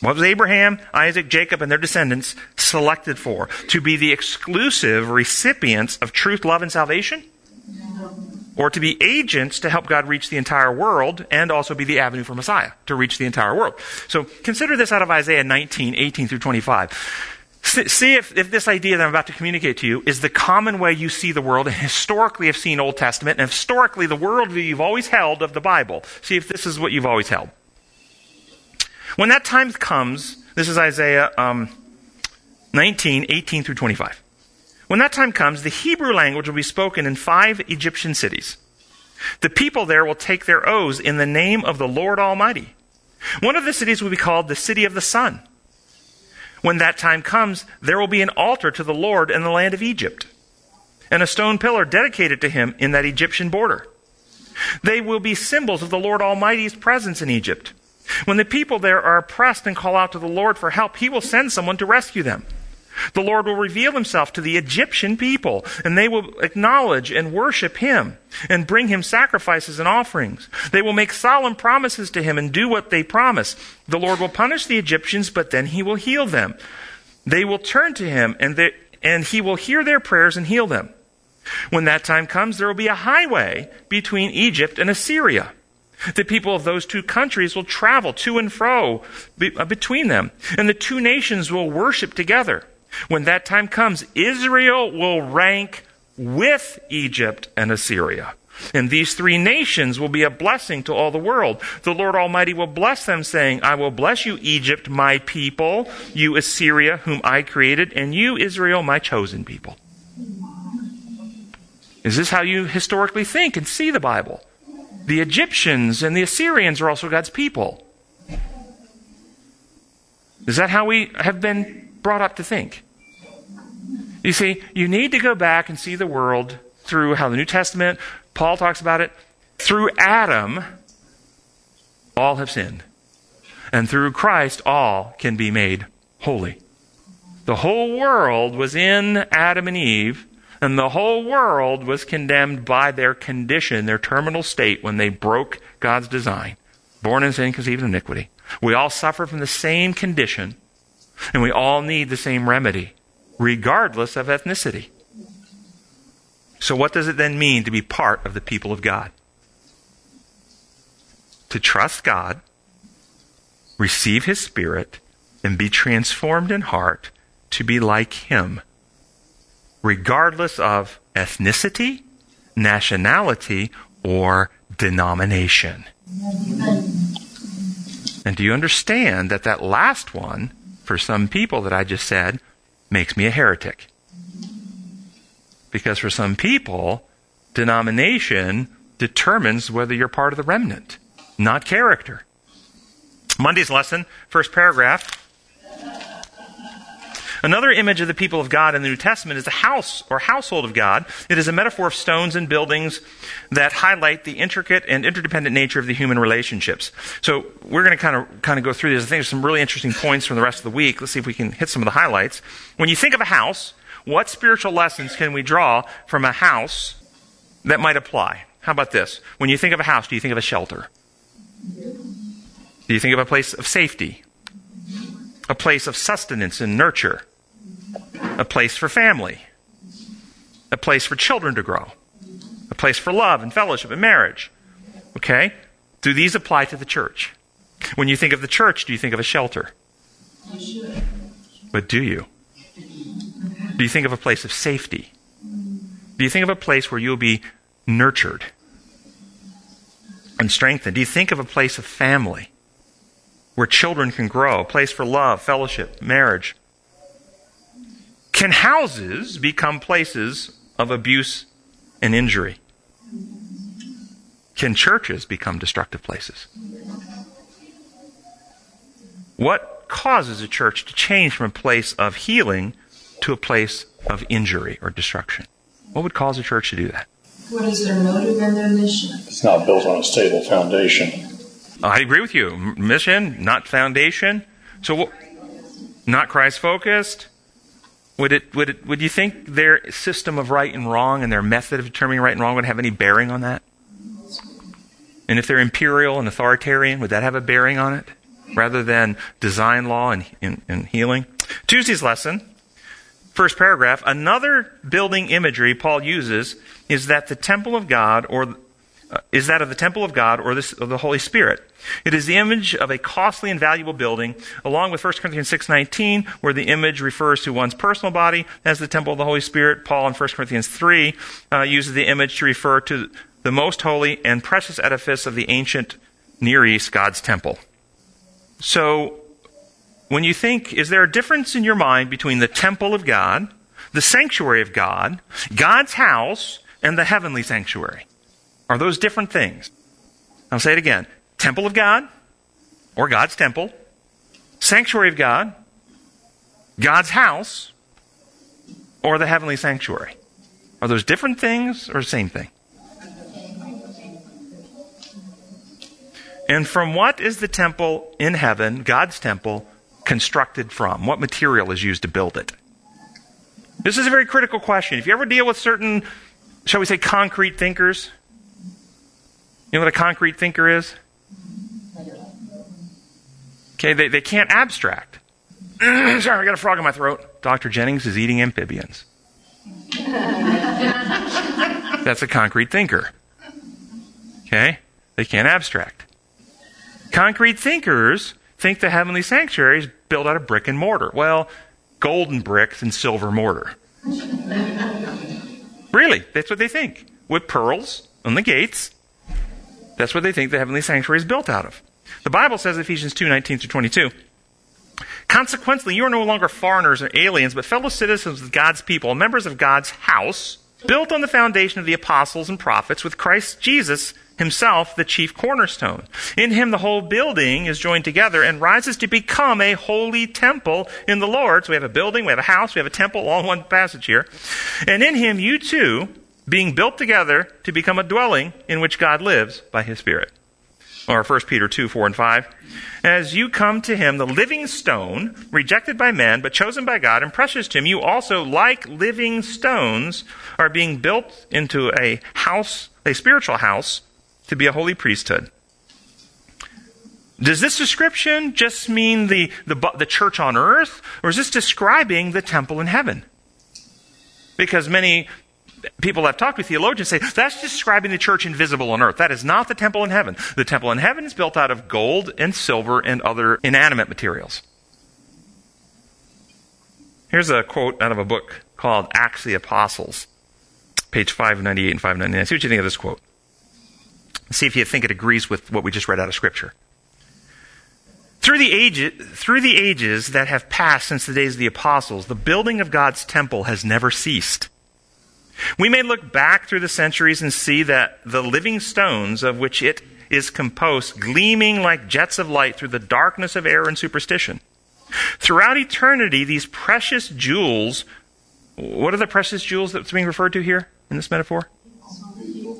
What was Abraham, Isaac, Jacob, and their descendants selected for? To be the exclusive recipients of truth, love, and salvation? Or to be agents to help God reach the entire world and also be the avenue for Messiah to reach the entire world. So consider this out of Isaiah 19, 18 through 25. See if, if this idea that I'm about to communicate to you is the common way you see the world and historically have seen Old Testament and historically the worldview you've always held of the Bible. See if this is what you've always held. When that time comes, this is Isaiah um, 19, 18 through 25. When that time comes, the Hebrew language will be spoken in five Egyptian cities. The people there will take their oaths in the name of the Lord Almighty. One of the cities will be called the City of the Sun. When that time comes, there will be an altar to the Lord in the land of Egypt, and a stone pillar dedicated to him in that Egyptian border. They will be symbols of the Lord Almighty's presence in Egypt. When the people there are oppressed and call out to the Lord for help, He will send someone to rescue them. The Lord will reveal himself to the Egyptian people, and they will acknowledge and worship him and bring him sacrifices and offerings. They will make solemn promises to him and do what they promise. The Lord will punish the Egyptians, but then he will heal them. They will turn to him, and, they, and he will hear their prayers and heal them. When that time comes, there will be a highway between Egypt and Assyria. The people of those two countries will travel to and fro uh, between them, and the two nations will worship together. When that time comes, Israel will rank with Egypt and Assyria. And these three nations will be a blessing to all the world. The Lord Almighty will bless them, saying, I will bless you, Egypt, my people, you, Assyria, whom I created, and you, Israel, my chosen people. Is this how you historically think and see the Bible? The Egyptians and the Assyrians are also God's people. Is that how we have been brought up to think? You see, you need to go back and see the world through how the New Testament, Paul talks about it, through Adam, all have sinned. And through Christ, all can be made holy. The whole world was in Adam and Eve, and the whole world was condemned by their condition, their terminal state, when they broke God's design. Born in sin, conceived in iniquity. We all suffer from the same condition, and we all need the same remedy, regardless of ethnicity. So, what does it then mean to be part of the people of God? To trust God, receive His Spirit, and be transformed in heart to be like Him regardless of ethnicity, nationality, or denomination. And do you understand that that last one, for some people that I just said, makes me a heretic? Because for some people, denomination determines whether you're part of the remnant, not character. Monday's lesson, first paragraph, Another image of the people of God in the New Testament is the house or household of God. It is a metaphor of stones and buildings that highlight the intricate and interdependent nature of the human relationships. So we're going to kind of kind of go through these. I think there's some really interesting points from the rest of the week. Let's see if we can hit some of the highlights. When you think of a house, what spiritual lessons can we draw from a house that might apply? How about this? When you think of a house, do you think of a shelter? Do you think of a place of safety? A place of sustenance and nurture? a place for family, a place for children to grow, a place for love and fellowship and marriage. Okay? Do these apply to the church? When you think of the church, do you think of a shelter? But do you? Do you think of a place of safety? Do you think of a place where you'll be nurtured and strengthened? Do you think of a place of family where children can grow, a place for love, fellowship, marriage? Can houses become places of abuse and injury? Can churches become destructive places? What causes a church to change from a place of healing to a place of injury or destruction? What would cause a church to do that? What is their motive and their mission? It's not built on a stable foundation. I agree with you. Mission, not foundation. So, not Christ focused, would it, would it, would you think their system of right and wrong and their method of determining right and wrong would have any bearing on that? And if they're imperial and authoritarian, would that have a bearing on it? Rather than design law and, and, and healing? Tuesday's lesson, first paragraph, another building imagery Paul uses is that the temple of God or is that of the temple of God or this, of the Holy Spirit. It is the image of a costly and valuable building, along with 1 Corinthians 6.19, where the image refers to one's personal body as the temple of the Holy Spirit. Paul in 1 Corinthians 3 uh, uses the image to refer to the most holy and precious edifice of the ancient Near East, God's temple. So, when you think, is there a difference in your mind between the temple of God, the sanctuary of God, God's house, and the heavenly sanctuary? Are those different things? I'll say it again. Temple of God, or God's temple, sanctuary of God, God's house, or the heavenly sanctuary. Are those different things or the same thing? And from what is the temple in heaven, God's temple, constructed from? What material is used to build it? This is a very critical question. If you ever deal with certain, shall we say, concrete thinkers, you know what a concrete thinker is? Okay, they, they can't abstract. Sorry, I got a frog in my throat. Dr. Jennings is eating amphibians. That's a concrete thinker. Okay? They can't abstract. Concrete thinkers think the heavenly sanctuary is built out of brick and mortar. Well, golden bricks and silver mortar. really, that's what they think. With pearls on the gates. That's what they think the heavenly sanctuary is built out of. The Bible says, Ephesians 2 19 through 22. Consequently, you are no longer foreigners or aliens, but fellow citizens with God's people, members of God's house, built on the foundation of the apostles and prophets, with Christ Jesus himself the chief cornerstone. In him, the whole building is joined together and rises to become a holy temple in the Lord. So we have a building, we have a house, we have a temple, all in one passage here. And in him, you too, being built together to become a dwelling in which God lives by his Spirit or 1 Peter 2, 4 and 5. As you come to him, the living stone, rejected by men, but chosen by God and precious to him, you also, like living stones, are being built into a house, a spiritual house, to be a holy priesthood. Does this description just mean the, the, the church on earth, or is this describing the temple in heaven? Because many people I've talked with theologians say that's describing the church invisible on earth. That is not the temple in heaven. The temple in heaven is built out of gold and silver and other inanimate materials. Here's a quote out of a book called Acts of the Apostles, page 598 and 599. See what you think of this quote. See if you think it agrees with what we just read out of Scripture. Through the, through the ages that have passed since the days of the apostles, the building of God's temple has never ceased. We may look back through the centuries and see that the living stones of which it is composed gleaming like jets of light through the darkness of error and superstition. Throughout eternity, these precious jewels, what are the precious jewels that's being referred to here in this metaphor?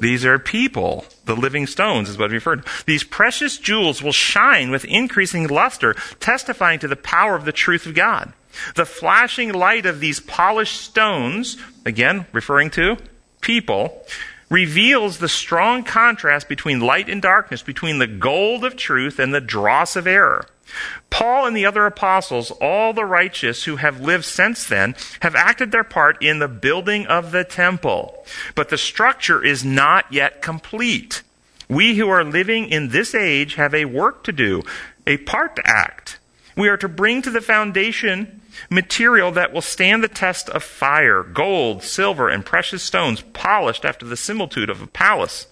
These are people. The living stones is what we referred to. These precious jewels will shine with increasing luster, testifying to the power of the truth of God. The flashing light of these polished stones, again, referring to people, reveals the strong contrast between light and darkness, between the gold of truth and the dross of error. Paul and the other apostles, all the righteous who have lived since then, have acted their part in the building of the temple. But the structure is not yet complete. We who are living in this age have a work to do, a part to act. We are to bring to the foundation material that will stand the test of fire, gold, silver, and precious stones, polished after the similitude of a palace.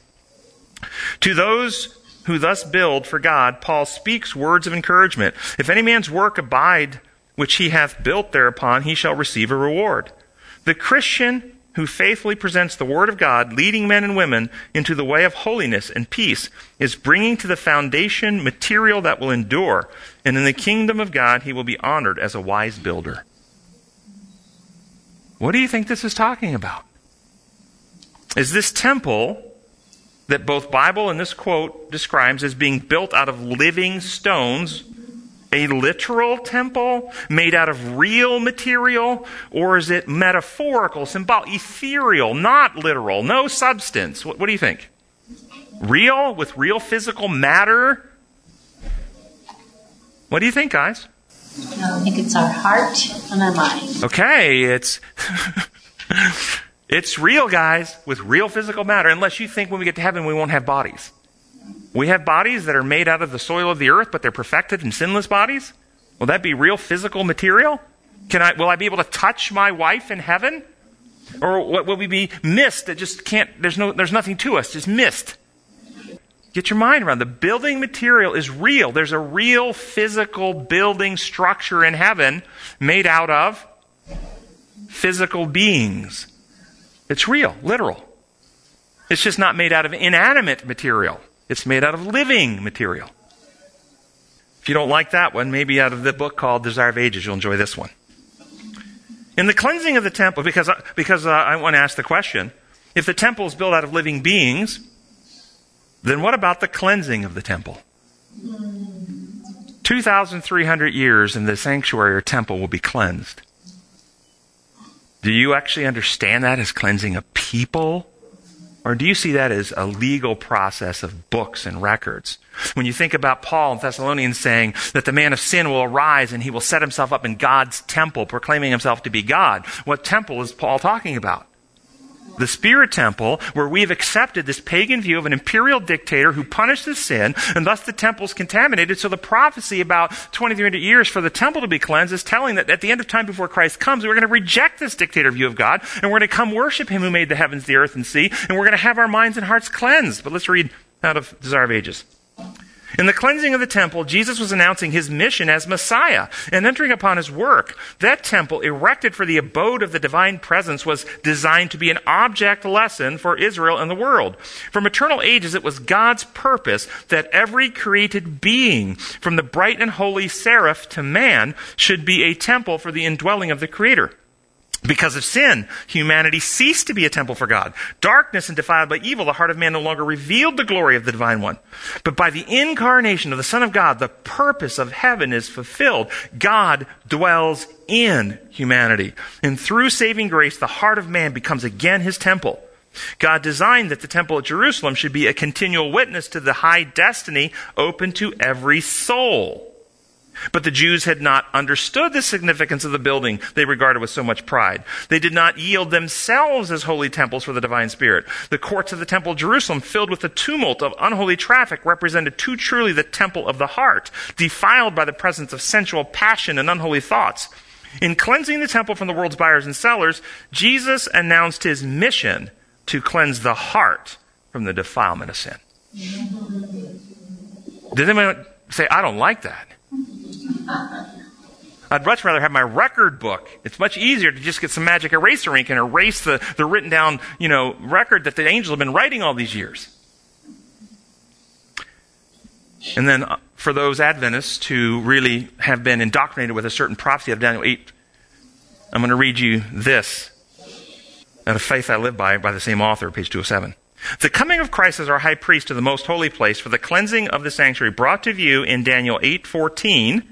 To those who thus build for God, Paul speaks words of encouragement. If any man's work abide which he hath built thereupon, he shall receive a reward. The Christian who faithfully presents the Word of God, leading men and women into the way of holiness and peace, is bringing to the foundation material that will endure, and in the kingdom of God he will be honored as a wise builder. What do you think this is talking about? Is this temple that both Bible and this quote describes as being built out of living stones a literal temple made out of real material, or is it metaphorical, symbolic, ethereal, not literal, no substance? What, what do you think? Real, with real physical matter? What do you think, guys? I think it's our heart and our mind. Okay, it's. it's real, guys, with real physical matter, unless you think when we get to heaven we won't have bodies. We have bodies that are made out of the soil of the earth, but they're perfected and sinless bodies. Will that be real physical material? Can I, will I be able to touch my wife in heaven? Or will we be mist that just can't, there's no, there's nothing to us, just mist? Get your mind around. The building material is real. There's a real physical building structure in heaven made out of physical beings. It's real, literal. It's just not made out of inanimate material. It's made out of living material. If you don't like that one, maybe out of the book called Desire of Ages, you'll enjoy this one. In the cleansing of the temple, because, because uh, I want to ask the question if the temple is built out of living beings, then what about the cleansing of the temple? 2,300 years and the sanctuary or temple will be cleansed. Do you actually understand that as cleansing a people? Or do you see that as a legal process of books and records? When you think about Paul in Thessalonians saying that the man of sin will arise and he will set himself up in God's temple, proclaiming himself to be God, what temple is Paul talking about? The spirit temple, where we've accepted this pagan view of an imperial dictator who punishes sin, and thus the temple's contaminated. So the prophecy about 2300 years for the temple to be cleansed is telling that at the end of time before Christ comes, we're going to reject this dictator view of God, and we're going to come worship him who made the heavens, the earth, and sea, and we're going to have our minds and hearts cleansed. But let's read out of Desire of Ages. In the cleansing of the temple, Jesus was announcing his mission as Messiah and entering upon his work. That temple, erected for the abode of the divine presence, was designed to be an object lesson for Israel and the world. From eternal ages, it was God's purpose that every created being, from the bright and holy seraph to man, should be a temple for the indwelling of the Creator. Because of sin, humanity ceased to be a temple for God. Darkness and defiled by evil, the heart of man no longer revealed the glory of the divine one. But by the incarnation of the Son of God, the purpose of heaven is fulfilled. God dwells in humanity. And through saving grace, the heart of man becomes again his temple. God designed that the temple at Jerusalem should be a continual witness to the high destiny open to every soul. But the Jews had not understood the significance of the building they regarded with so much pride. They did not yield themselves as holy temples for the divine spirit. The courts of the temple of Jerusalem, filled with the tumult of unholy traffic, represented too truly the temple of the heart, defiled by the presence of sensual passion and unholy thoughts. In cleansing the temple from the world's buyers and sellers, Jesus announced his mission to cleanse the heart from the defilement of sin. Did anyone say, I don't like that? I'd much rather have my record book. It's much easier to just get some magic eraser ink and erase the, the written down, you know, record that the angels have been writing all these years. And then uh, for those Adventists who really have been indoctrinated with a certain prophecy of Daniel 8, I'm going to read you this out of Faith I Live By by the same author, page 207. The coming of Christ as our high priest to the most holy place for the cleansing of the sanctuary brought to view in Daniel 8:14.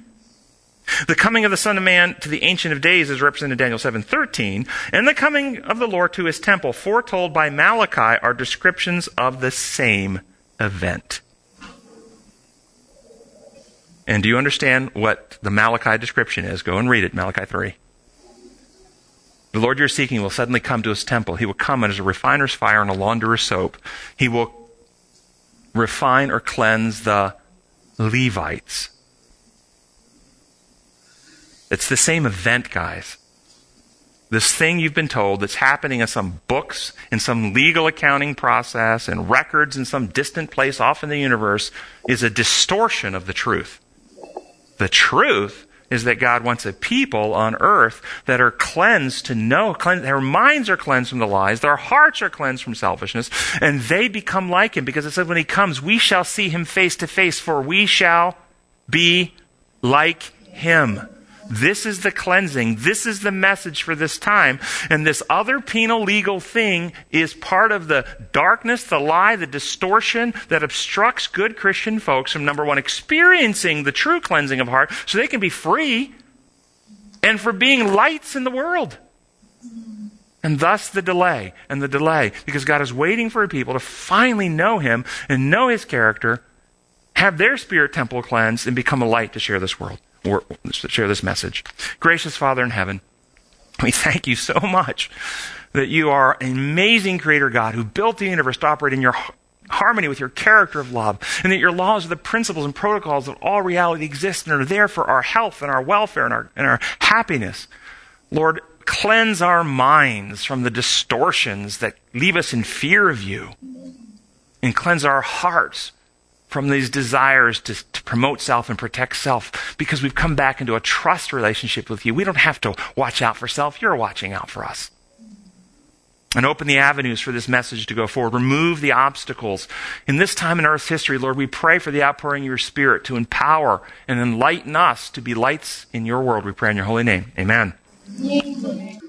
The coming of the Son of Man to the Ancient of Days is represented in Daniel 7:13, and the coming of the Lord to his temple foretold by Malachi are descriptions of the same event. And do you understand what the Malachi description is? Go and read it, Malachi 3. The Lord you're seeking will suddenly come to his temple. He will come as a refiner's fire and a launderer's soap. He will refine or cleanse the Levites. It's the same event, guys. This thing you've been told that's happening in some books, in some legal accounting process, in records in some distant place off in the universe is a distortion of the truth. The truth is that God wants a people on earth that are cleansed to know, their minds are cleansed from the lies, their hearts are cleansed from selfishness, and they become like Him because it says when He comes, we shall see Him face to face, for we shall be like Him. This is the cleansing. This is the message for this time. And this other penal legal thing is part of the darkness, the lie, the distortion that obstructs good Christian folks from number one, experiencing the true cleansing of heart so they can be free and for being lights in the world. And thus the delay and the delay because God is waiting for people to finally know Him and know His character, have their spirit temple cleansed, and become a light to share this world share this message. Gracious Father in heaven, we thank you so much that you are an amazing creator God who built the universe to operate in your harmony with your character of love, and that your laws are the principles and protocols of all reality exist and are there for our health and our welfare and our, and our happiness. Lord, cleanse our minds from the distortions that leave us in fear of you, and cleanse our hearts from these desires to, to, promote self and protect self because we've come back into a trust relationship with you. We don't have to watch out for self. You're watching out for us. And open the avenues for this message to go forward. Remove the obstacles. In this time in Earth's history, Lord, we pray for the outpouring of your Spirit to empower and enlighten us to be lights in your world. We pray in your holy name. Amen. Amen.